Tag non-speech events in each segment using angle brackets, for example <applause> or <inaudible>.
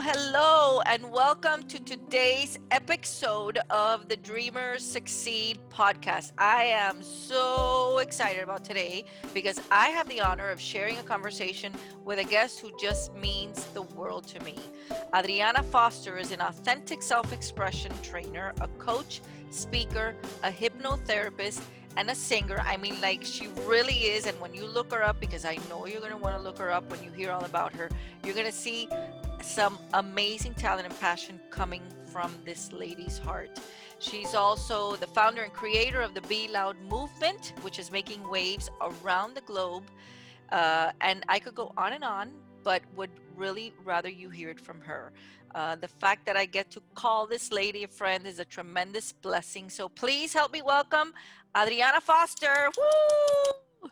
Hello, and welcome to today's episode of the Dreamers Succeed podcast. I am so excited about today because I have the honor of sharing a conversation with a guest who just means the world to me. Adrianna Foster is an authentic self expression trainer, a coach, speaker, a hypnotherapist, and a singer. I mean, like, she really is. And when you look her up, because I know you're going to want to look her up when you hear all about her, you're going to see some amazing talent and passion coming from this lady's heart. She's also the founder and creator of the Be Loud movement, which is making waves around the globe. Uh, and I could go on and on, but would really rather you hear it from her. Uh, the fact that I get to call this lady a friend is a tremendous blessing. So please help me welcome Adrianna Foster. Woo!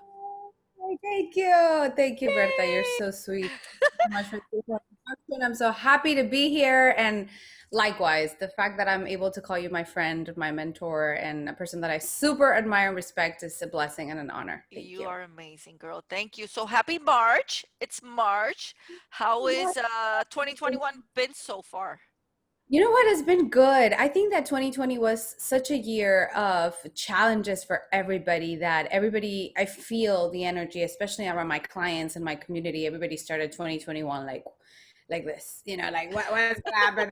Thank you. Thank you, Berta. You're so sweet. <laughs> so for I'm so happy to be here. And likewise, the fact that I'm able to call you my friend, my mentor, and a person that I super admire and respect is a blessing and an honor. You, you. are amazing, girl. Thank you. So happy March. It's March. How is uh 2021 been so far? You know what has been good? I think that 2020 was such a year of challenges for everybody that everybody, I feel the energy, especially around my clients and my community. Everybody started 2021 like, like this, you know, like what, gonna happen?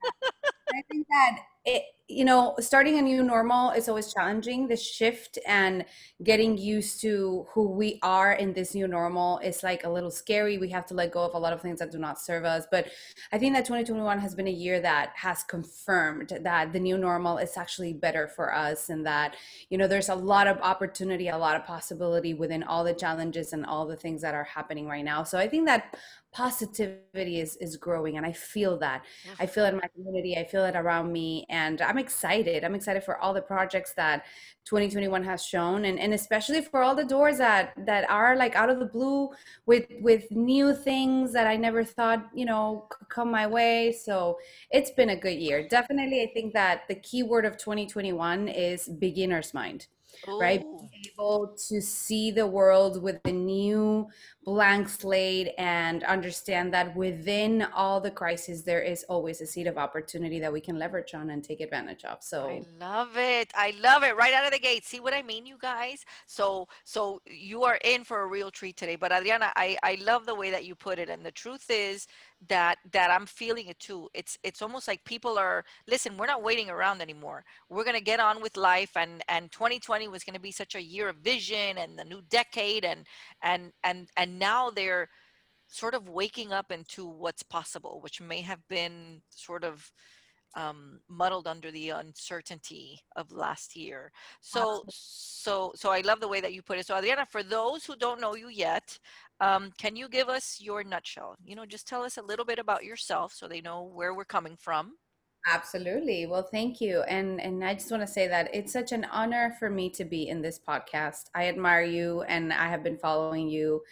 I think that it, you know, starting a new normal is always challenging. The shift and getting used to who we are in this new normal is like a little scary. We have to let go of a lot of things that do not serve us. But I think that 2021 has been a year that has confirmed that the new normal is actually better for us and that, you know, there's a lot of opportunity, a lot of possibility within all the challenges and all the things that are happening right now. So I think that positivity is is growing and i feel that. I feel it in my community i feel it around me and i'm excited. I'm excited for all the projects that 2021 has shown and, and especially for all the doors that that are like out of the blue with with new things that i never thought you know could come my way. So it's been a good year. Definitely i think that the key word of 2021 is beginner's mind Ooh. right oh. able to see the world with a new blank slate and understand that within all the crises there is always a seed of opportunity that we can leverage on and take advantage of. So i love it. I love it. Right out of the gate. See what i mean you guys? So so you are in for a real treat today. But adrianna i i love the way that you put it. And the truth is that that i'm feeling it too. It's it's almost like people are listen we're not waiting around anymore. We're going to get on with life and and 2020 was going to be such a year of vision and the new decade and and and and now they're sort of waking up into what's possible which may have been sort of um, muddled under the uncertainty of last year. So, so, so I love the way that you put it. So, Adrianna, for those who don't know you yet, um, can you give us your nutshell? You know, just tell us a little bit about yourself so they know where we're coming from. Absolutely. Well, thank you. And and I just want to say that it's such an honor for me to be in this podcast. I admire you and I have been following you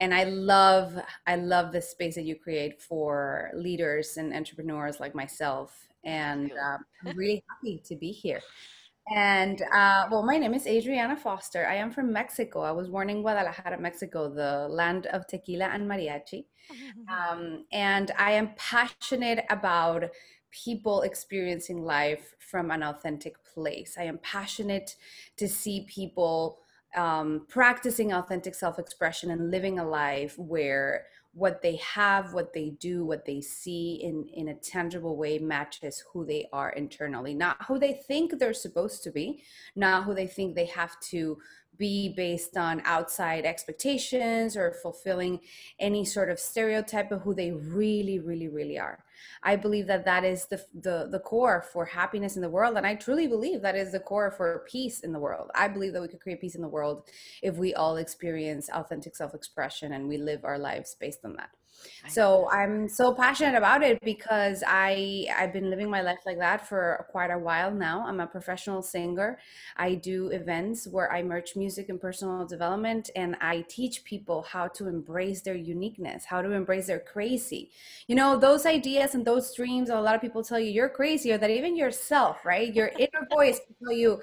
and I love I love the space that you create for leaders and entrepreneurs like myself and uh, I'm really happy to be here. And <laughs> uh, well, my name is Adrianna Foster. I am from Mexico. I was born in Guadalajara, Mexico, the land of tequila and mariachi. <laughs> Um, and I am passionate about people experiencing life from an authentic place. I am passionate to see people um, practicing authentic self expression and living a life where what they have, what they do, what they see in, in a tangible way matches who they are internally, not who they think they're supposed to be, not who they think they have to be based on outside expectations or fulfilling any sort of stereotype of who they really really really are i believe that that is the, the the core for happiness in the world and i truly believe that is the core for peace in the world. I believe that we could create peace in the world if we all experience authentic self-expression and we live our lives based on that so i'm so passionate about it because i i've been living my life like that for quite a while now. I'm a professional singer. I do events where i merge music and personal development and i teach people how to embrace their uniqueness how to embrace their crazy. You know those ideas and those dreams a lot of people tell you you're crazy or that even yourself right? Your <laughs> inner voice tell you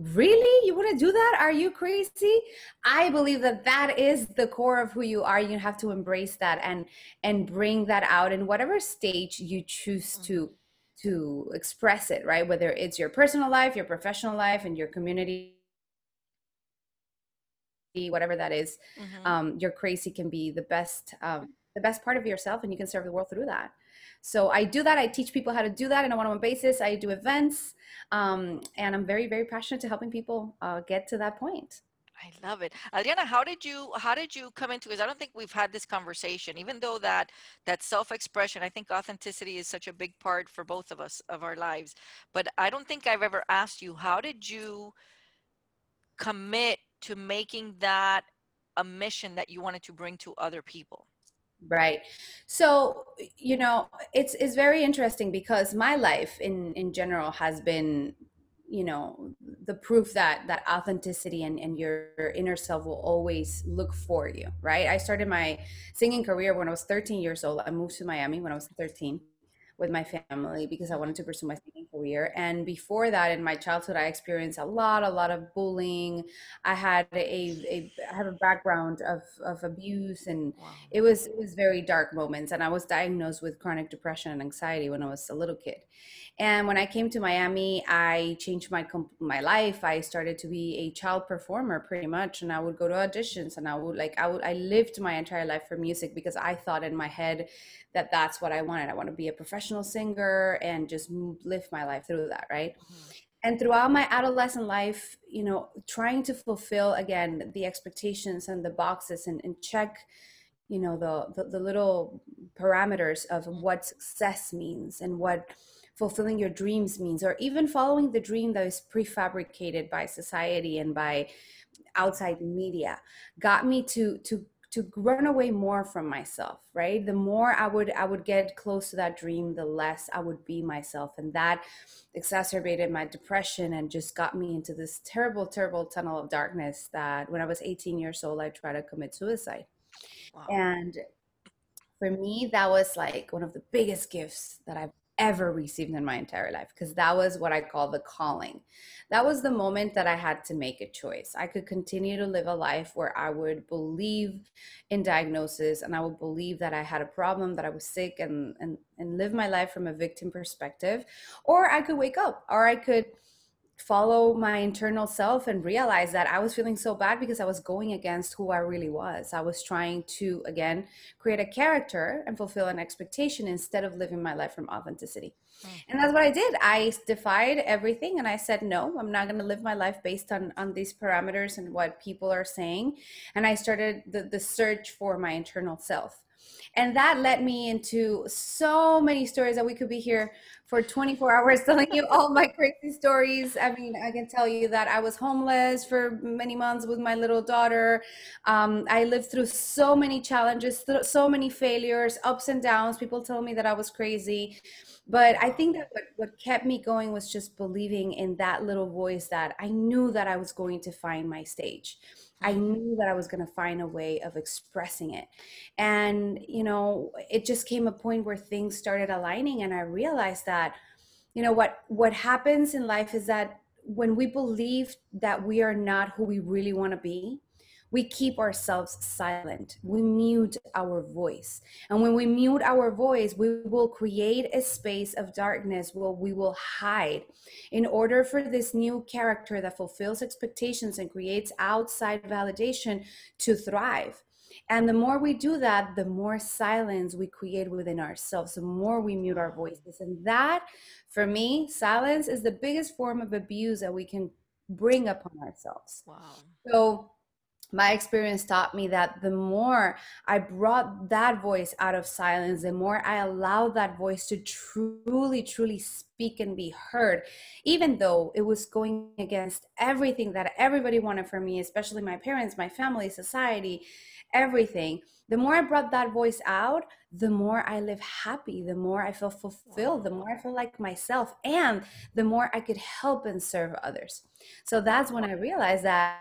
really? You want to do that? Are you crazy? I believe that that is the core of who you are. You have to embrace that. And and bring that out in whatever stage you choose Mm-hmm. to to express it right? Whether it's your personal life your professional life and your community whatever that is Mhm. um, your crazy can be the best um, the best part of yourself and you can serve the world through that. So i do that. I teach people how to do that on a one-on-one basis. I do events um, and i'm very very passionate to helping people uh, get to that point I love it. Adrianna, how did you how did you come into because I don't think we've had this conversation, even though that that self-expression, I think authenticity is such a big part for both of us of our lives. But I don't think I've ever asked you, how did you commit to making that a mission that you wanted to bring to other people? right so you know it's it's very interesting because my life in in general has been you know the proof that that authenticity and, and your inner self will always look for you right? I started my singing career when i was 13 years old. I moved to miami when i was 13 with my family because i wanted to pursue my singing career. And before that in my childhood i experienced a lot a lot of bullying. I had a, a i have a background of of abuse and Wow. it was it was very dark moments. And i was diagnosed with chronic depression and anxiety when i was a little kid and when I came to Miami, I changed my my life. I started to be a child performer pretty much, and I would go to auditions, and I would like I would I lived my entire life for music because I thought in my head that that's what I wanted. I want to be a professional singer and just live my life through that, right? Mhm. And throughout my adolescent life, you know, trying to fulfill again the expectations and the boxes and, and check you know the, the the little parameters of what success means and what fulfilling your dreams means or even following the dream that is prefabricated by society and by outside media got me to to to run away more from myself right? The more i would i would get close to that dream the less i would be myself. And that exacerbated my depression and just got me into this terrible terrible tunnel of darkness that when i was 18 years old i tried to commit suicide. Wow. and for me, that was like one of the biggest gifts that I've ever received in my entire life because that was what I call the calling. That was the moment that I had to make a choice. I could continue to live a life where I would believe in diagnosis and I would believe that I had a problem, that I was sick, and, and, and live my life from a victim perspective, or I could wake up, or I could follow my internal self and realize that I was feeling so bad because I was going against who I really was. I was trying to, again, create a character and fulfill an expectation instead of living my life from authenticity. Mm. And that's what I did. I defied everything and I said, no, I'm not going to live my life based on, on these parameters and what people are saying. And I started the, the search for my internal self. And that led me into so many stories that we could be here for 24 hours <laughs> telling you all my crazy stories. I mean, I can tell you that I was homeless for many months with my little daughter. Um, I lived through so many challenges, so many failures, ups and downs. People told me that I was crazy. But I think that what, what kept me going was just believing in that little voice that I knew that I was going to find my stage. I mm-hmm. knew that I was going to find a way of expressing it. And, you know, it just came a point where things started aligning and I realized that, you know, what what happens in life is that when we believe that we are not who we really want to be, we keep ourselves silent. We mute our voice. And when we mute our voice, we will create a space of darkness where we will hide in order for this new character that fulfills expectations and creates outside validation to thrive. And the more we do that, the more silence we create within ourselves, the more we mute our voices. And that, for me, silence is the biggest form of abuse that we can bring upon ourselves. Wow. So, my experience taught me that the more I brought that voice out of silence, the more I allowed that voice to truly, truly speak and be heard, even though it was going against everything that everybody wanted from me, especially my parents, my family, society, everything. The more I brought that voice out, the more I live happy, the more I feel fulfilled, the more I feel like myself, and the more I could help and serve others. So that's when I realized that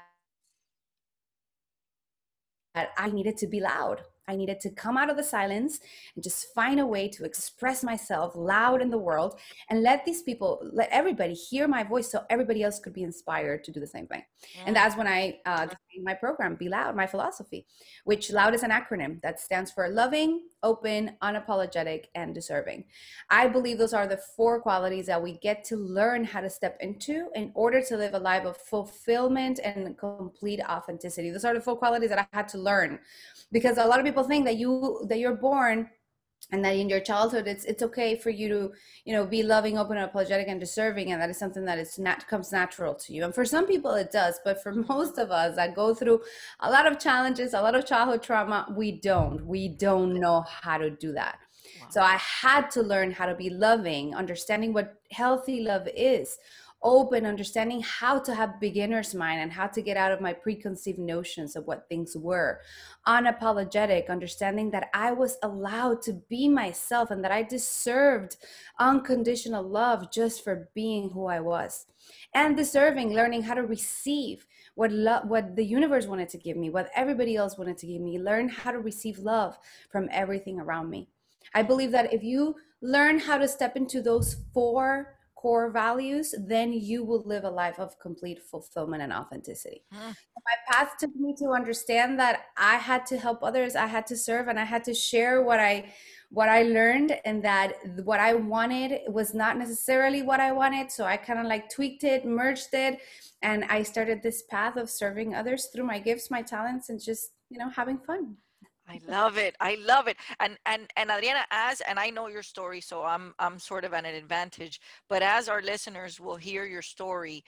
I needed to be loud. I needed to come out of the silence and just find a way to express myself loud in the world and let these people, let everybody hear my voice so everybody else could be inspired to do the same thing. And Mm. that's when I uh, my program, Be Loud, my philosophy, which Loud is an acronym that stands for loving, open, unapologetic, and deserving. I believe those are the four qualities that we get to learn how to step into in order to live a life of fulfillment and complete authenticity. Those are the four qualities that I had to learn because a lot of people think that you that you're born and that in your childhood it's it's okay for you to you know be loving open apologetic and deserving and that is something that is not comes natural to you. And for some people it does but for <laughs> most of us that go through a lot of challenges a lot of childhood trauma we don't. We don't know how to do that. Wow. so i had to learn how to be loving understanding what healthy love is open understanding how to have beginner's mind and how to get out of my preconceived notions of what things were. Unapologetic understanding that i was allowed to be myself and that i deserved unconditional love just for being who i was. And deserving learning how to receive what love what the universe wanted to give me what everybody else wanted to give me learn how to receive love from everything around me. I believe that if you learn how to step into those four core values, then you will live a life of complete fulfillment and authenticity. Mm. My path took me to understand that I had to help others, I had to serve, and I had to share what I what I learned and that what I wanted was not necessarily what I wanted. So I kind of like tweaked it, merged it, and I started this path of serving others through my gifts, my talents, and just, you know, having fun. I love it. I love it. And and and Adrianna, as and I know your story, so I'm I'm sort of at an advantage. But as our listeners will hear your story,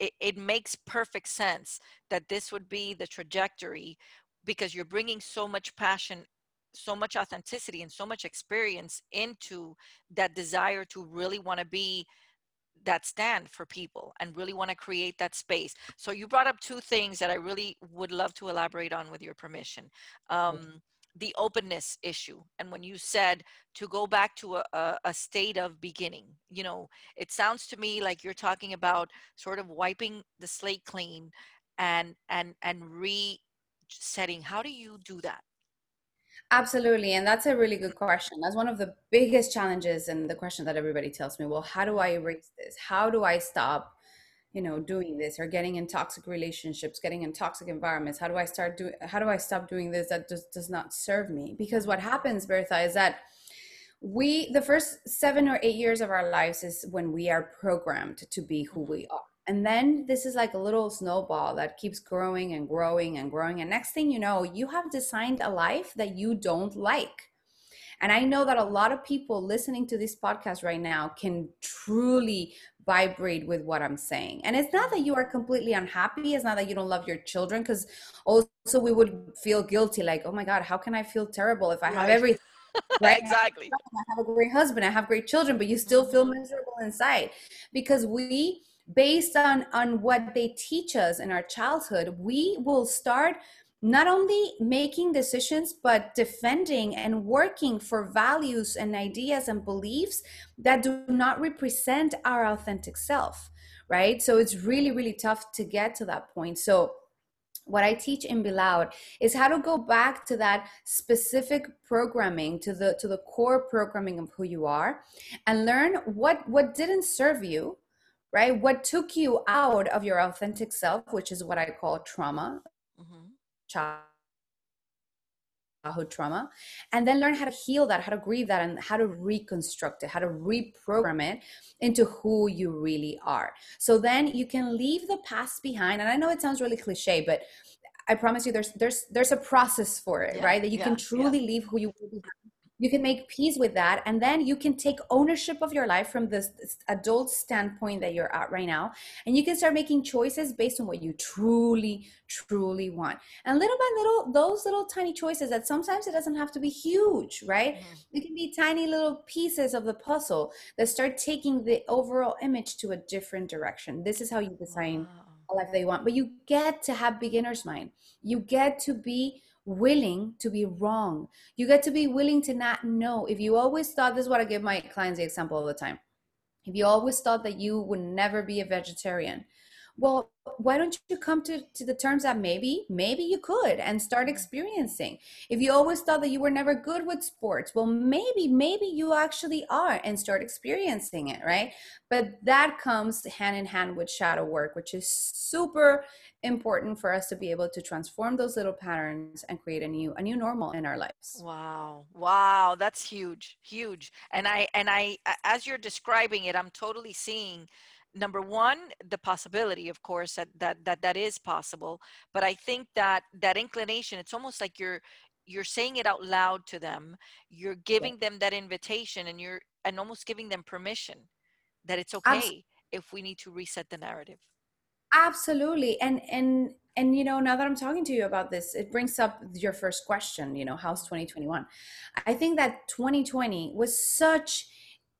it, it makes perfect sense that this would be the trajectory because you're bringing so much passion so much authenticity and so much experience into that desire to really want to be that stand for people and really want to create that space. So you brought up two things that I really would love to elaborate on with your permission. Um, the openness issue and when you said to go back to a, a, state of beginning you know it sounds to me like you're talking about sort of wiping the slate clean and and and resetting how do you do that Absolutely. And that's a really good question. That's one of the biggest challenges and the question that everybody tells me, well, how do I erase this? How do I stop, you know, doing this or getting in toxic relationships, getting in toxic environments? How do I start doing how do I stop doing this that just does not serve me? Because what happens, Bertha, is that we the first 7 or 8 years of our lives is when we are programmed to be who we are and then this is like a little snowball that keeps growing and growing and growing. And next thing you know you have designed a life that you don't like. And i know that a lot of people listening to this podcast right now can truly vibrate with what i'm saying. And it's not that you are completely unhappy. It's not that you don't love your children because also we would feel guilty like oh my god how can i feel terrible if i have everything? <laughs> Right? Exactly. I have a great husband. I have great children but you still feel miserable inside. Because we based on on what they teach us in our childhood we will start not only making decisions but defending and working for values and ideas and beliefs that do not represent our authentic self right? So it's really really tough to get to that point. So what I teach in Be Loud is how to go back to that specific programming, to the to the core programming of who you are, and learn what what didn't serve you, right? What took you out of your authentic self, which is what I call trauma, mm-hmm. childhood trauma, and then learn how to heal that, how to grieve that, and how to reconstruct it, how to reprogram it into who you really are. So then you can leave the past behind. And I know it sounds really cliche, but I promise you there's there's there's a process for it, yeah, right? That you yeah, can truly yeah. leave who you will be you can make peace with that and then you can take ownership of your life from this, this, adult standpoint that you're at right now and you can start making choices based on what you truly truly want. And little by little those little tiny choices that sometimes it doesn't have to be huge right? Mm-hmm. it can be tiny little pieces of the puzzle that start taking the overall image to a different direction. This is how you design wow. a life that you want. But you get to have beginner's mind. You get to be willing to be wrong. You get to be willing to not know. If you always thought, this is what I give my clients the example all the time. If you always thought that you would never be a vegetarian, well why don't you come to, to the terms that maybe maybe you could and start mm-hmm. experiencing? If you always thought that you were never good with sports well maybe maybe you actually are and start experiencing it right? But that comes hand in hand with shadow work which is super important for us to be able to transform those little patterns and create a new a new normal in our lives. Wow. Wow. That's huge huge. And i and i as you're describing it i'm totally seeing number one the possibility of course that that that, that is possible but i think that that inclination it's almost like you're you're saying it out loud to them you're giving yeah. them that invitation and you're and almost giving them permission that it's okay if we need to reset the narrative absolutely and and and you know now that i'm talking to you about this it brings up your first question you know how's 2021 i think that 2020 was such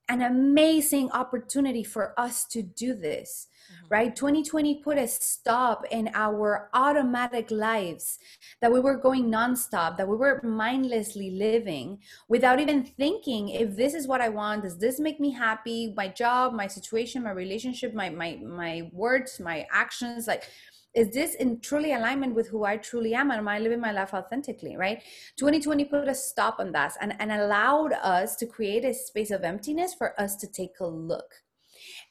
an amazing opportunity for us to do this mm-hmm. right 2020 put a stop in our automatic lives that we were going nonstop that we were mindlessly living without even thinking if this is what i want does this make me happy my job my situation my relationship my my my words my actions like is this in truly alignment with who I truly am? And am I living my life authentically, right? 2020 put a stop on that and, and allowed us to create a space of emptiness for us to take a look.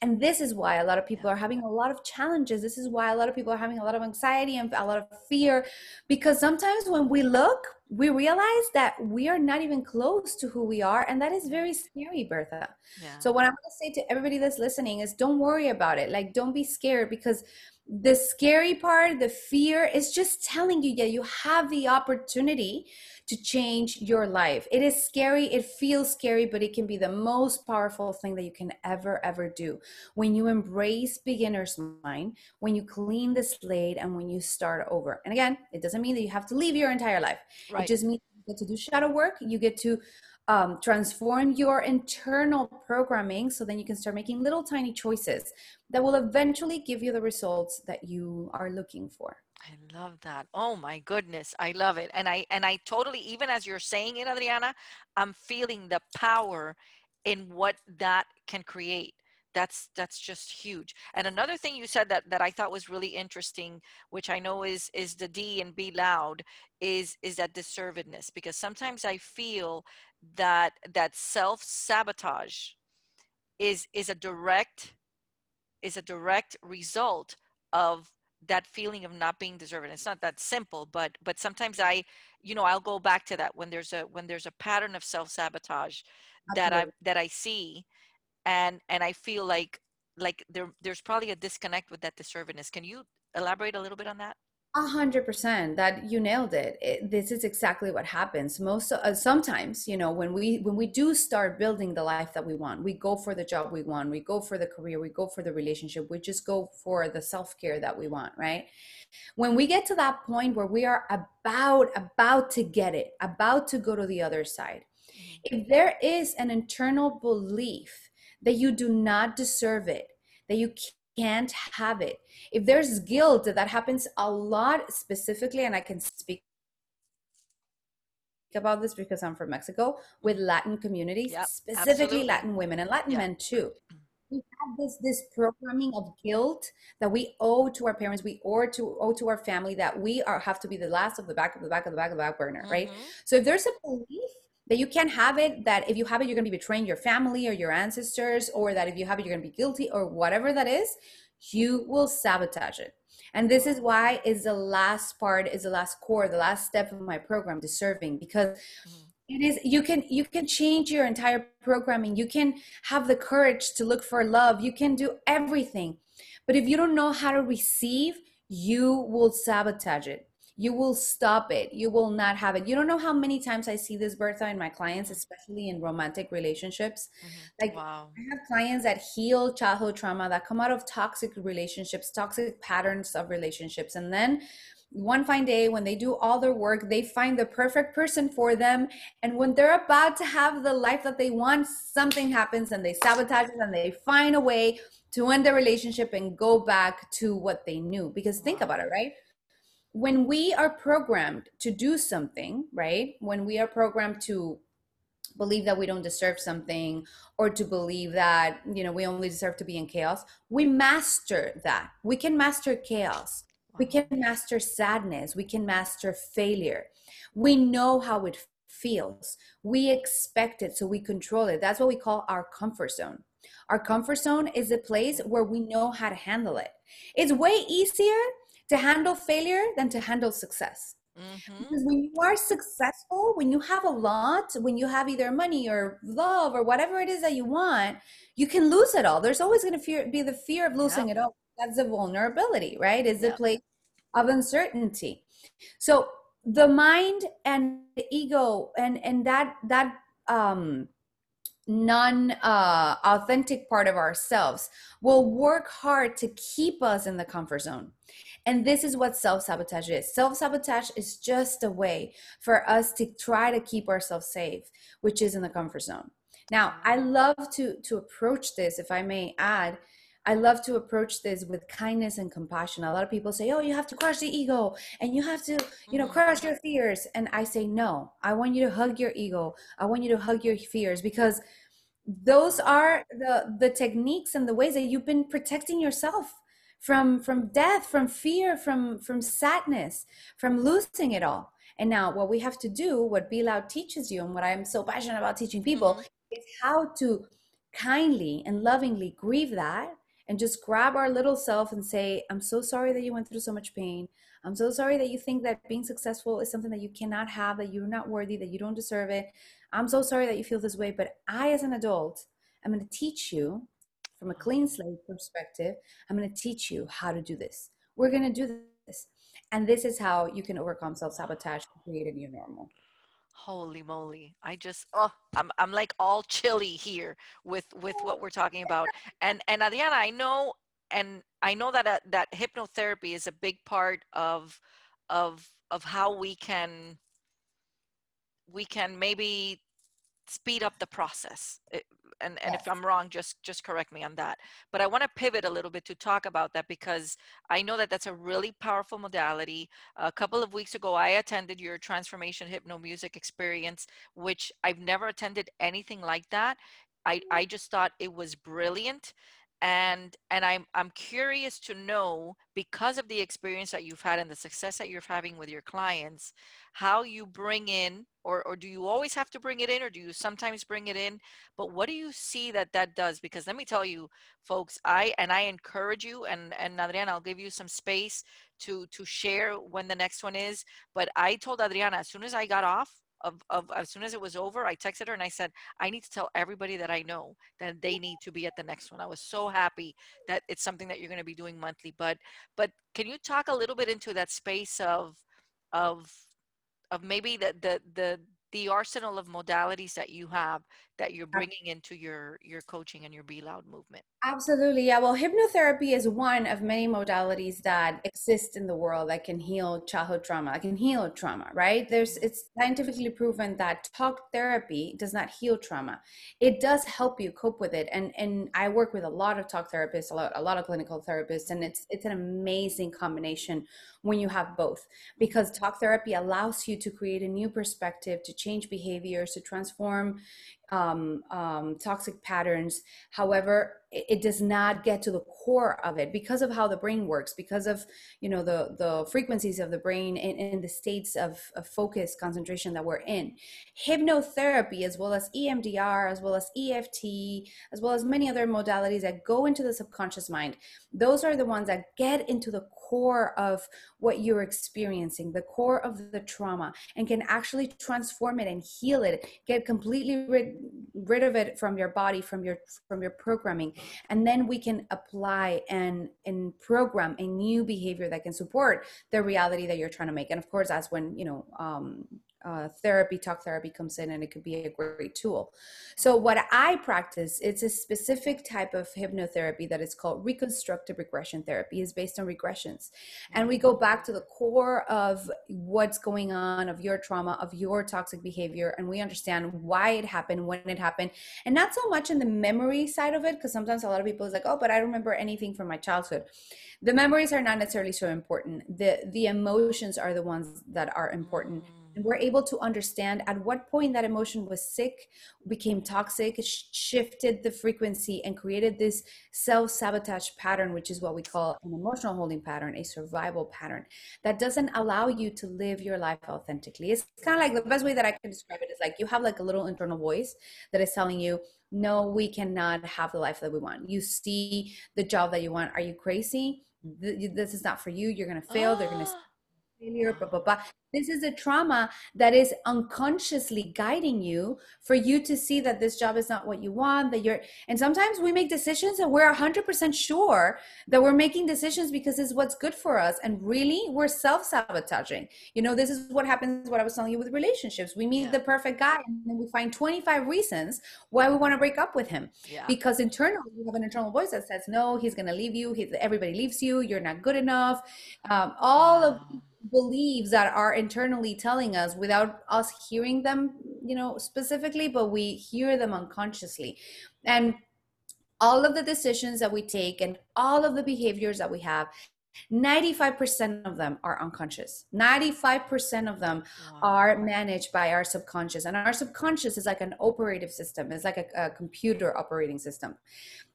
And this is why a lot of people are having a lot of challenges. This is why a lot of people are having a lot of anxiety and a lot of fear. Because sometimes when we look, we realize that we are not even close to who we are. And that is very scary, Bertha. Yeah. So, what I'm going to say to everybody that's listening is don't worry about it. Like, don't be scared because the scary part, the fear is just telling you that you have the opportunity to change your life. It is scary, it feels scary, but it can be the most powerful thing that you can ever, ever do. When you embrace beginner's mind, when you clean the slate, and when you start over. And again, it doesn't mean that you have to leave your entire life. Right. It just means you get to do shadow work, you get to um, transform your internal programming so then you can start making little tiny choices that will eventually give you the results that you are looking for. I love that. Oh my goodness. I love it. And i and i totally even as you're saying it adrianna i'm feeling the power in what that can create. That's that's just huge. And another thing you said that that i thought was really interesting which i know is is the d and be loud is is that deservedness. Because sometimes i feel that that self sabotage is is a direct is a direct result of that feeling of not being deserving. It's not that simple but but sometimes i you know i'll go back to that when there's a when there's a pattern of self sabotage that i that i see and and i feel like like there there's probably a disconnect with that deservingness. Can you elaborate a little bit on that a hundred percent that you nailed it. it. this is exactly what happens most uh, sometimes you know when we when we do start building the life that we want we go for the job we want we go for the career we go for the relationship we just go for the self-care that we want right when we get to that point where we are about about to get it about to go to the other side mm-hmm. if there is an internal belief that you do not deserve it that you can't have it. If there's guilt, that happens a lot specifically, and I can speak about this because I'm from Mexico with Latin communities, yep, specifically absolutely. Latin women and Latin yep. men too. We have this this programming of guilt that we owe to our parents, we owe to owe to our family that we are have to be the last of the back of the back of the back of the back burner, mm-hmm. right? So if there's a belief that you can't have it that if you have it you're going to be betraying your family or your ancestors or that if you have it you're going to be guilty or whatever that is you will sabotage it. And this is why is the last part is the last core the last step of my program deserving because mm-hmm. it is you can you can change your entire programming. You can have the courage to look for love. You can do everything. But if you don't know how to receive you will sabotage it you will stop it. You will not have it. You don't know how many times i see this bertha in my clients especially in romantic relationships. Mm-hmm. like wow. i have clients that heal childhood trauma that come out of toxic relationships toxic patterns of relationships and then one fine day when they do all their work they find the perfect person for them and when they're about to have the life that they want something happens and they sabotage it and they find a way to end the relationship and go back to what they knew. Because think about it right when we are programmed to do something, right? When we are programmed to believe that we don't deserve something or to believe that you know we only deserve to be in chaos we master that. We can master chaos. We can master sadness. We can master failure. We know how it feels. We expect it so we control it. That's what we call our comfort zone. Our comfort zone is a place where we know how to handle it. It's way easier to handle failure than to handle success Mm-hmm. Because when you are successful, when you have a lot, when you have either money or love or whatever it is that you want, you can lose it all. There's always going to be the fear of losing it all. That's a vulnerability, right? Is a place of uncertainty. So the mind and the ego and and that that um non uh, authentic part of ourselves will work hard to keep us in the comfort zone. And this is what self sabotage is. Self sabotage is just a way for us to try to keep ourselves safe, which is in the comfort zone. Now, I love to to approach this, if I may add, I love to approach this with kindness and compassion. A lot of people say, "Oh, you have to crush the ego and you have to, you know, mm-hmm. crush your fears." And I say, "No. I want you to hug your ego. I want you to hug your fears because those are the the techniques and the ways that you've been protecting yourself from from death, from fear, from from sadness, from losing it all." And now what we have to do, what Be Loud teaches you and what I'm so passionate about teaching people mm-hmm. is how to kindly and lovingly grieve that and just grab our little self and say, I'm so sorry that you went through so much pain. I'm so sorry that you think that being successful is something that you cannot have, that you're not worthy, that you don't deserve it. I'm so sorry that you feel this way, but I, as an adult, I'm going to teach you from a clean slate perspective. I'm going to teach you how to do this. We're going to do this. And this is how you can overcome self sabotage to create a new normal. Holy moly. I just oh I'm I'm like all chilly here with with what we're talking about. And and Adrianna, I know and I know that uh, that hypnotherapy is a big part of of of how we can we can maybe speed up the process it, and and yes. if i'm wrong just just correct me on that. But i want to pivot a little bit to talk about that because i know that that's a really powerful modality. A couple of weeks ago i attended your transformation hypno music experience which i've never attended anything like that. I i just thought it was brilliant and and i'm i'm curious to know because of the experience that you've had and the success that you're having with your clients how you bring in or or do you always have to bring it in or do you sometimes bring it in? But what do you see that that does? Because let me tell you folks i and i encourage you and and adrianna i'll give you some space to to share when the next one is but i told adrianna as soon as i got off of, of as soon as it was over, I texted her and I said, I need to tell everybody that I know that they need to be at the next one. I was so happy that it's something that you're going to be doing monthly. But but can you talk a little bit into that space of of of maybe the the the the arsenal of modalities that you have that you're bringing into your your coaching and your be loud movement? Absolutely yeah well hypnotherapy is one of many modalities that exist in the world that can heal childhood trauma that can heal trauma right? There's mm-hmm. it's scientifically proven that talk therapy does not heal trauma. It does help you cope with it and and i work with a lot of talk therapists a lot a lot of clinical therapists and it's it's an amazing combination when you have both because talk therapy allows you to create a new perspective to change behaviors to transform um, um, toxic patterns. However, it, does not get to the core of it because of how the brain works, because of you know the the frequencies of the brain and, and the states of, of focus concentration that we're in. Hypnotherapy, as well as EMDR, as well as EFT, as well as many other modalities that go into the subconscious mind, those are the ones that get into the core of what you're experiencing, the core of the trauma, and can actually transform it and heal it, get completely rid, rid of it from your body, from your from your programming, and then we can apply and and program a new behavior that can support the reality that you're trying to make. And of course, that's when you know um, uh, therapy, talk therapy comes in, and it could be a great tool. So, what I practice, it's a specific type of hypnotherapy that is called reconstructive regression therapy. is based on regressions, and we go back to the core of what's going on, of your trauma, of your toxic behavior, and we understand why it happened, when it happened, and not so much in the memory side of it, because sometimes a lot of people is like, oh, but I remember anything from my childhood. The memories are not necessarily so important. the The emotions are the ones that are important. And we're able to understand at what point that emotion was sick became toxic shifted the frequency and created this self-sabotage pattern which is what we call an emotional holding pattern a survival pattern that doesn't allow you to live your life authentically. It's kind of like the best way that i can describe it is like you have like a little internal voice that is telling you no we cannot have the life that we want. You see the job that you want. Are you crazy? This is not for you. You're to fail. They're going to failure, blah, blah, blah. This is a trauma that is unconsciously guiding you for you to see that this job is not what you want, that you're, and sometimes we make decisions and we're 100% sure that we're making decisions because it's what's good for us. And really, we're self sabotaging. You know, this is what happens, what I was telling you with relationships. We meet yeah. the perfect guy and then we find 25 reasons why we want to break up with him. Yeah. Because internally, we have an internal voice that says, no, he's going to leave you. He's, everybody leaves you. You're not good enough. Um, all wow. of beliefs that are internally telling us without us hearing them you know specifically but we hear them unconsciously. And all of the decisions that we take and all of the behaviors that we have 95% of them are unconscious. 95% of them wow. are managed by our subconscious. And our subconscious is like an operative system. It's like a, a computer operating system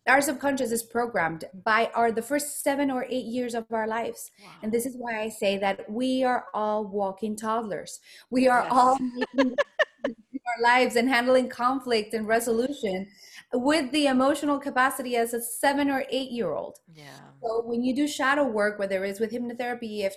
our subconscious is programmed by our the first seven or eight years of our lives wow. and this is why i say that we are all walking toddlers we are yes. all <laughs> making our lives and handling conflict and resolution with the emotional capacity as a seven or eight year old yeah so when you do shadow work whether it's with hypnotherapy if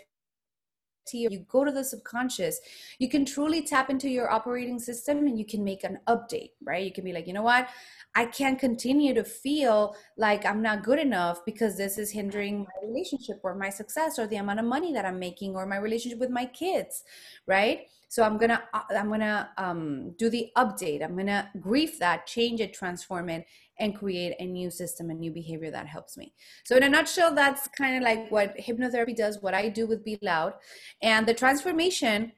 you go to the subconscious, you can truly tap into your operating system and you can make an update, right? You can be like, you know what? I can't continue to feel like I'm not good enough because this is hindering my relationship or my success or the amount of money that I'm making or my relationship with my kids, right? So I'm gonna uh, I'm gonna um, do the update. I'm gonna grief that, change it, transform it, and create a new system, a new behavior that helps me. So in a nutshell, that's kind of like what hypnotherapy does. What I do with Be Loud, and the transformation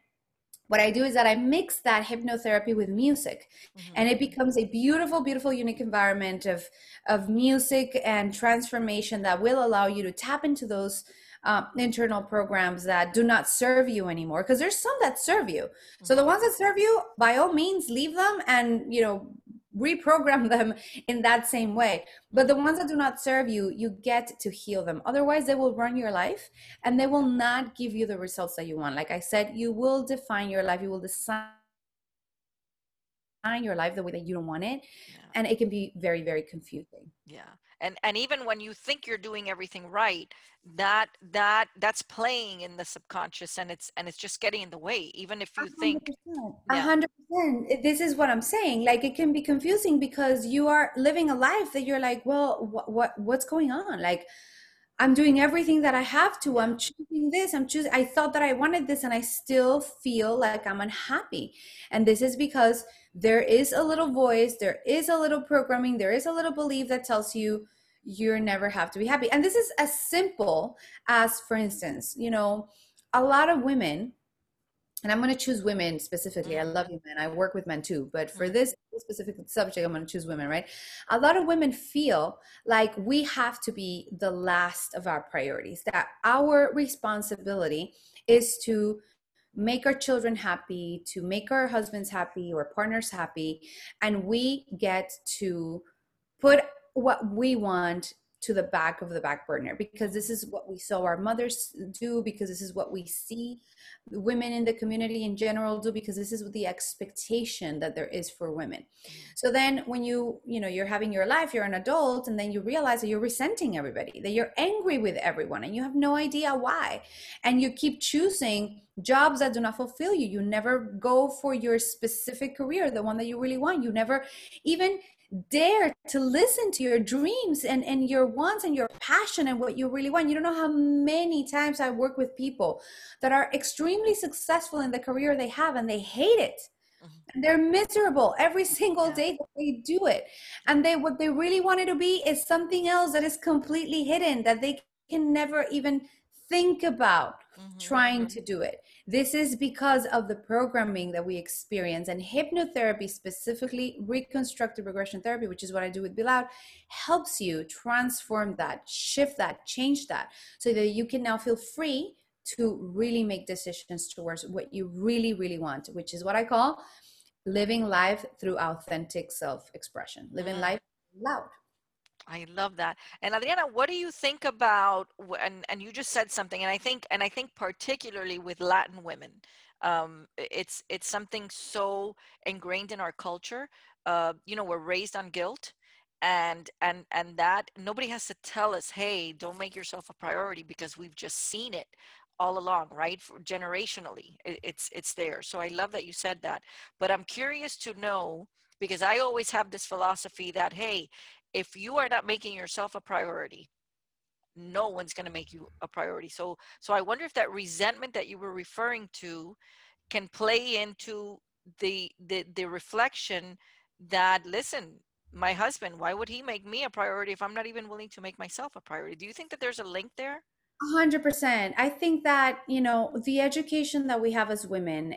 what I do is that I mix that hypnotherapy with music mm-hmm. and it becomes a beautiful, beautiful, unique environment of, of music and transformation that will allow you to tap into those uh, internal programs that do not serve you anymore. Because there's some that serve you. Mm-hmm. So the mm-hmm. ones that serve you, by all means, leave them and, you know, reprogram <laughs> them in that same way but the ones that do not serve you you get to heal them otherwise they will run your life and they will not give you the results that you want like i said you will define your life you will design your life the way that you don't want it yeah. and it can be very very confusing yeah and and even when you think you're doing everything right that that that's playing in the subconscious and it's and it's just getting in the way even if you 100%, think a hundred percent. This is what i'm saying like it can be confusing because you are living a life that you're like well what, what what's going on? Like i'm doing everything that i have to. I'm choosing this. I'm choosing i thought that i wanted this and i still feel like i'm unhappy. And this is because there is a little voice, there is a little programming, there is a little belief that tells you you never have to be happy. And this is as simple as, for instance, you know, a lot of women, and I'm going to choose women specifically. I love mm-hmm. you, men. I work with men too, but for mm-hmm. this specific subject, I'm going to choose women, right? A lot of women feel like we have to be the last of our priorities, that our responsibility is to make our children happy, to make our husbands happy or partners happy. And we get to put what we want to the back of the back burner because this is what we saw our mothers do because this is what we see women in the community in general do because this is the expectation that there is for women. Mm-hmm. So then when you you know you're having your life you're an adult and then you realize that you're resenting everybody that you're angry with everyone and you have no idea why. And you keep choosing jobs that do not fulfill you. You never go for your specific career the one that you really want. You never even dare to listen to your dreams and, and your wants and your passion and what you really want. You don't know how many times I work with people that are extremely successful in the career they have and they hate it. Mm-hmm. And they're miserable every <laughs> single day that they do it. And they what they really wanted to be is something else that is completely hidden that they can never even think about mm-hmm. trying mm-hmm. to do it. This is because of the programming that we experience. And hypnotherapy, specifically reconstructive regression therapy, which is what I do with Be Loud, helps you transform that, shift that, change that, so that you can now feel free to really make decisions towards what you really, really want, which is what I call living life through authentic self expression, living Mm. life loud. I love that. And Adrianna, what do you think about and and you just said something and I think and I think particularly with Latin women, um, it's it's something so ingrained in our culture. Uh, you know, we're raised on guilt and and and that nobody has to tell us, "Hey, don't make yourself a priority," because we've just seen it all along, right? For generationally, it, it's it's there. So I love that you said that. But I'm curious to know because I always have this philosophy that hey, if you are not making yourself a priority no one's going to make you a priority so so i wonder if that resentment that you were referring to can play into the the the reflection that listen my husband why would he make me a priority if i'm not even willing to make myself a priority do you think that there's a link there A hundred percent. I think that, you know, the education that we have as women,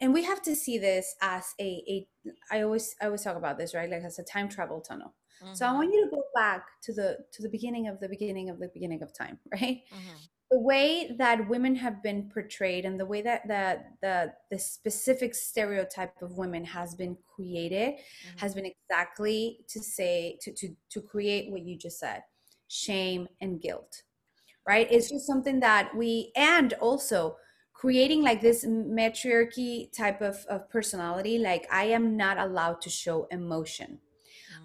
and we have to see this as a, a I always I always talk about this, right? Like as a time travel tunnel. So I mm-hmm, want you to go back to the to the beginning of the beginning of the beginning of time, <laughs> right? mm-hmm, The way that women have been portrayed and the way that that the the specific stereotype of women has been created mm-hmm. has been exactly to say to to to create what you just said, shame and guilt right it's just something that we and also creating like this matriarchy type of, of personality like i am not allowed to show emotion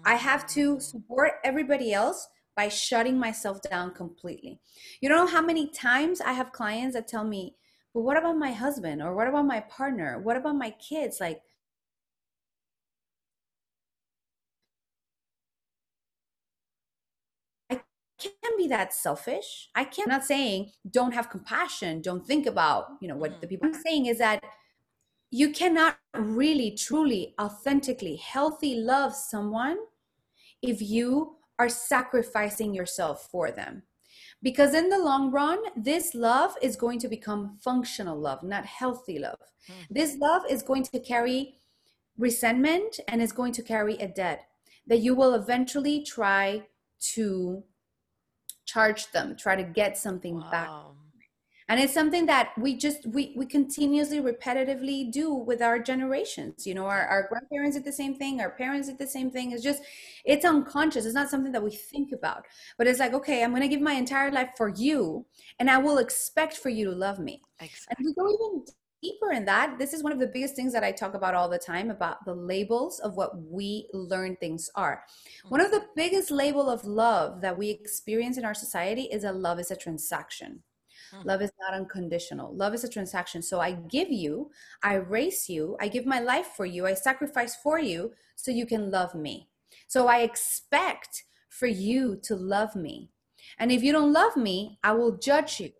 i have to support everybody else by shutting myself down completely you don't know how many times i have clients that tell me but what about my husband or what about my partner what about my kids like I can't be that selfish. I can't. I'm not saying don't have compassion, don't think about, you know, what the Mhm. people I'm saying is that you cannot really, truly, authentically, healthy love someone if you are sacrificing yourself for them. Because in the long run, this love is going to become functional love, not healthy love. Mhm. This love is going to carry resentment and is going to carry a debt that you will eventually try to charge them try to get something back wow and it's something that we just we we continuously repetitively do with our generations you know our, our grandparents did the same thing our parents did the same thing. It's just it's unconscious. It's not something that we think about. But it's like okay i'm going to give my entire life for you and i will expect for you to love me. And we go even deeper in that. This is one of the biggest things that i talk about all the time about the labels of what we learn things are. One of the biggest label of love that we experience in our society is that love is a transaction Mhm. love is not unconditional. Love is a transaction. So i give you i raise you i give my life for you i sacrifice for you so you can love me. So i expect for you to love me. And if you don't love me i will judge you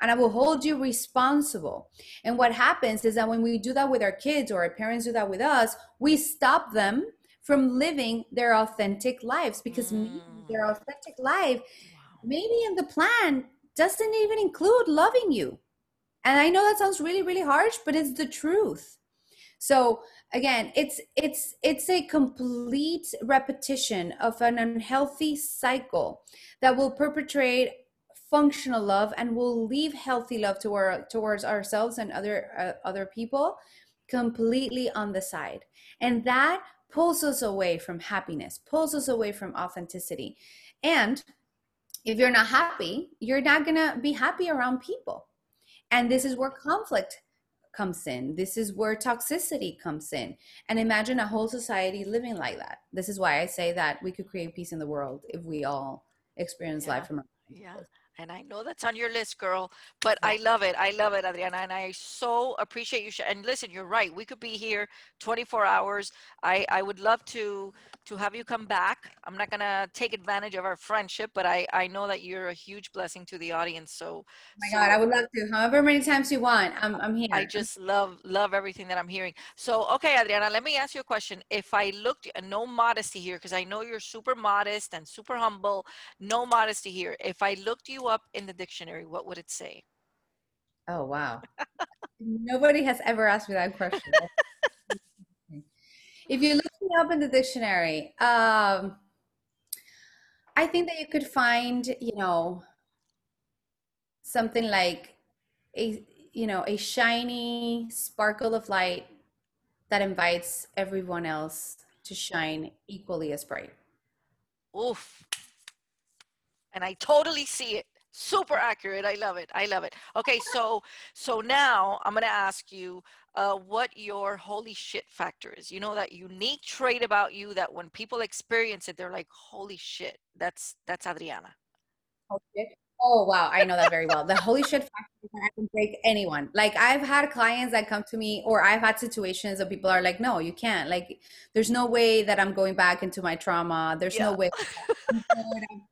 and i will hold you responsible. And what happens is that when we do that with our kids or our parents do that with us we stop them from living their authentic lives because maybe their Mm. authentic life wow. maybe in the plan doesn't even include loving you. And I know that sounds really really harsh, but it's the truth. So again, it's it's it's a complete repetition of an unhealthy cycle that will perpetrate functional love and will leave healthy love to our, towards ourselves and other uh, other people completely on the side. And that pulls us away from happiness, pulls us away from authenticity. And if you're not happy, you're not going to be happy around people. And this is where conflict comes in. This is where toxicity comes in. And imagine a whole society living like that. This is why I say that we could create peace in the world if we all experience yeah life from Yeah. And I know that's on your list, girl, but I love it. I love it, Adrianna. And I so appreciate you. Sh- and listen, you're right. We could be here 24 hours. I, I would love to to have you come back. I'm not going to take advantage of our friendship, but I, I know that you're a huge blessing to the audience. So, Oh my so God, I would love to. However many times you want, I'm, I'm here. I just love love everything that I'm hearing. So, okay, Adrianna, let me ask you a question. If I looked, uh, no modesty here, because I know you're super modest and super humble. No modesty here. If I looked you up in the dictionary, what would it say? Oh, wow. <laughs> Nobody has ever asked me that question. if you look me up in the dictionary, um, I think that you could find, you know, something like a you know a shiny sparkle of light that invites everyone else to shine equally as bright. Oof. And I totally see it. Super accurate. I love it. I love it. Okay, so so now I'm gonna ask you uh, what your holy shit factor is. You know that unique trait about you that when people experience it, they're like, "Holy shit, that's that's Adrianna." Oh. Oh wow, I know that very well. The holy shit factor is I can break anyone. Like I've had clients that come to me, or I've had situations that people are like, "No, you can't." Like, there's no way that I'm going back into my trauma. There's Yeah. no way. <laughs>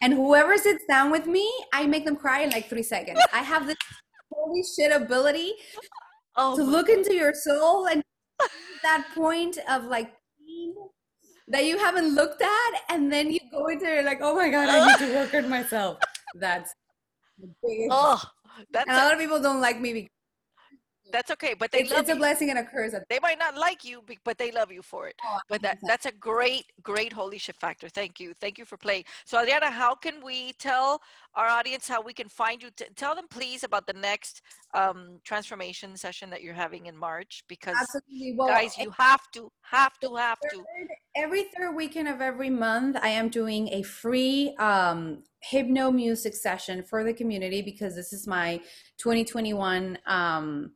And whoever sits down with me, I make them cry in like three seconds. I have this holy shit ability Oh, to look God. into your soul and that point of like that you haven't looked at, and then you go into it like, oh my god, I need to work on myself. That's the biggest. Oh, that's And a a, lot of people don't like me because that's okay, but they it's, love it's a you. blessing and a curse. They might not like you, but they love you for it. oh, But that, that's a great, great holy shit factor. Thank you, thank you for playing. So, Adrianna, how can we tell our audience how we can find you? T- tell them, please, about the next um, transformation session that you're having in March, because Absolutely. Well, guys, you have to, have to, have to. every third weekend of every month i am doing a free um hypno music session for the community because this is my 2021 um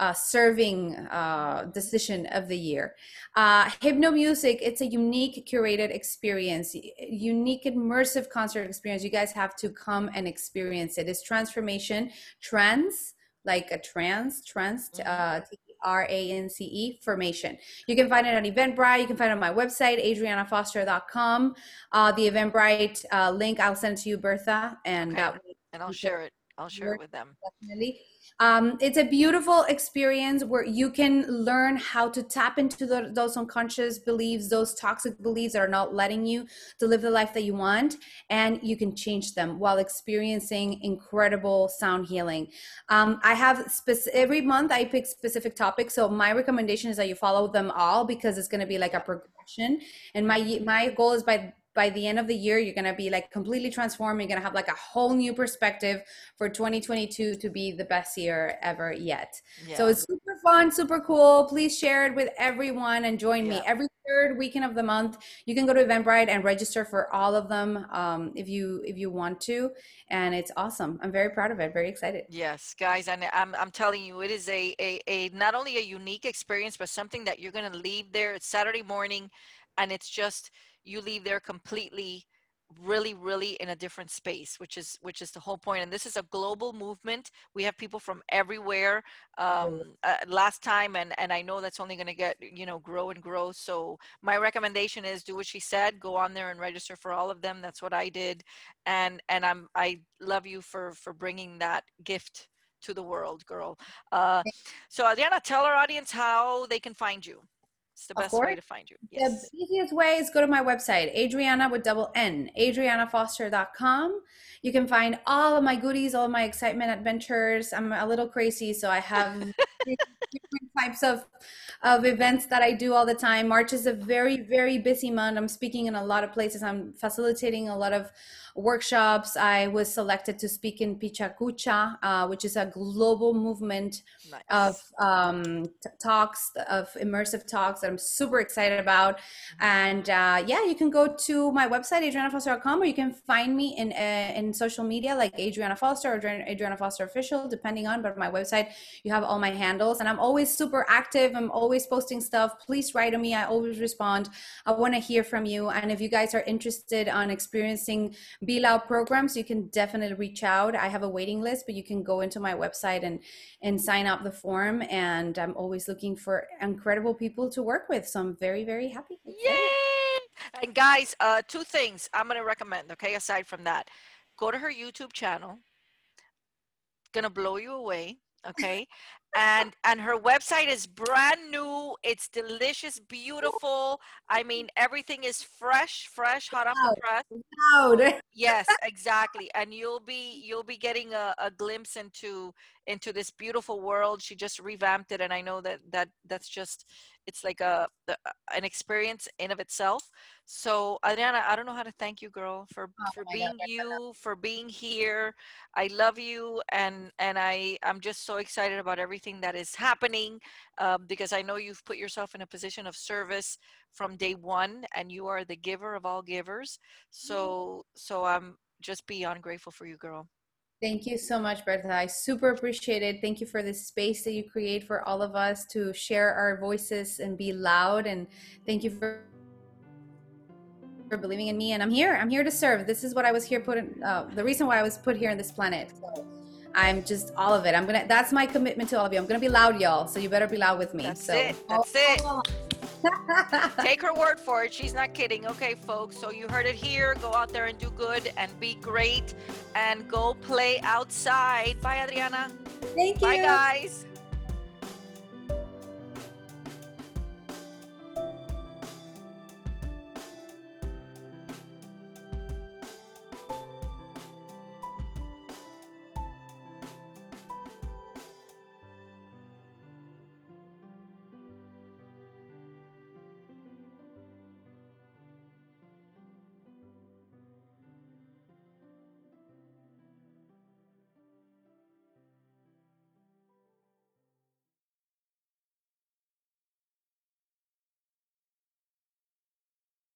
uh, serving uh, decision of the year. Uh, Hypno Music, it's a unique curated experience, unique immersive concert experience. You guys have to come and experience it. It's transformation, trance, like a trance, trance, Mhm. uh, T R A N C E, formation. You can find it on Eventbrite. You can find it on my website, adriannafoster.com. Uh, the Eventbrite uh, link, I'll send to you, Bertha, and Okay. way And I'll share it. I'll share it with them. definitely. Um, it's a beautiful experience where you can learn how to tap into the, those unconscious beliefs, those toxic beliefs that are not letting you to live the life that you want, and you can change them while experiencing incredible sound healing. Um, I have spec- every month I pick specific topics, so my recommendation is that you follow them all because it's going to be like a progression. And my my goal is by by the end of the year you're going to be like completely transformed. You're going to have like a whole new perspective for 2022 to be the best year ever yet. Yeah. so it's super fun super cool. Please share it with everyone and join me. Every third weekend of the month you can go to eventbrite and register for all of them um, if you if you want to. And it's awesome. I'm very proud of it. Very excited. Yes, guys, and I'm I'm telling you, it is a a, a not only a unique experience, but something that you're gonna leave there. It's Saturday morning, and it's just you leave there completely, really, really in a different space, which is which is the whole point. And this is a global movement. We have people from everywhere. Um, uh, last time, and and I know that's only gonna get you know grow and grow. So my recommendation is do what she said. Go on there and register for all of them. That's what I did and and i'm i love you for for bringing that gift to the world girl uh so adrianna tell our audience how they can find you it's the best way to find you The easiest way is go to my website, Adrianna with double N, adriannafoster.com. You can find all of my goodies, all of my excitement adventures. I'm a little crazy, so I have <laughs> different types of, of events that I do all the time. March is a very, very busy month. I'm speaking in a lot of places. I'm facilitating a lot of workshops. I was selected to speak in PechaKucha, uh, which is a global movement nice. of um, t- talks, of immersive talks that I'm super excited about. And uh, yeah, you can go to my website, adriannafoster.com, or you can find me in uh, in social media like Adrianna Foster or Adrianna Adrianna Foster Official, depending on. But my website, you have all my handles, and I'm always super active. I'm always posting stuff. Please write to me. I always respond. I want to hear from you. And if you guys are interested on experiencing BLAU programs, you can definitely reach out. I have a waiting list, but you can go into my website and and sign up the form. And I'm always looking for incredible people to work with. So I'm very, very happy. Yay! And guys, uh, two things I'm gonna recommend. Okay, aside from that, go to her YouTube channel. Gonna blow you away. Okay, and and her website is brand new. It's delicious, beautiful. I mean, everything is fresh, fresh, hot off the press. Loud. <laughs> Yes, exactly. And you'll be you'll be getting a, a glimpse into into this beautiful world. She just revamped it, and I know that that that's just it's like a the- an experience in of itself. So Adrianna, I don't know how to thank you, girl, for for Oh my being you, for being here. I love you, and and I I'm just so excited about everything that is happening um, because I know you've put yourself in a position of service from day one, and you are the giver of all givers. So so I'm just beyond grateful for you, girl. Thank you so much, Bertha. I super appreciate it. Thank you for this space that you create for all of us to share our voices and be loud. And thank you for for believing in me. And I'm here. I'm here to serve. This is what I was here put in. Uh, the reason why I was put here on this planet. So I'm just all of it. I'm gonna. That's my commitment to all of you. I'm gonna be loud, y'all. So you better be loud with me. That's so it. That's it. Take her word for it. She's not kidding. Okay, folks. So you heard it here. Go out there and do good and be great and go play outside. Bye, Adrianna. Thank you. Bye, guys.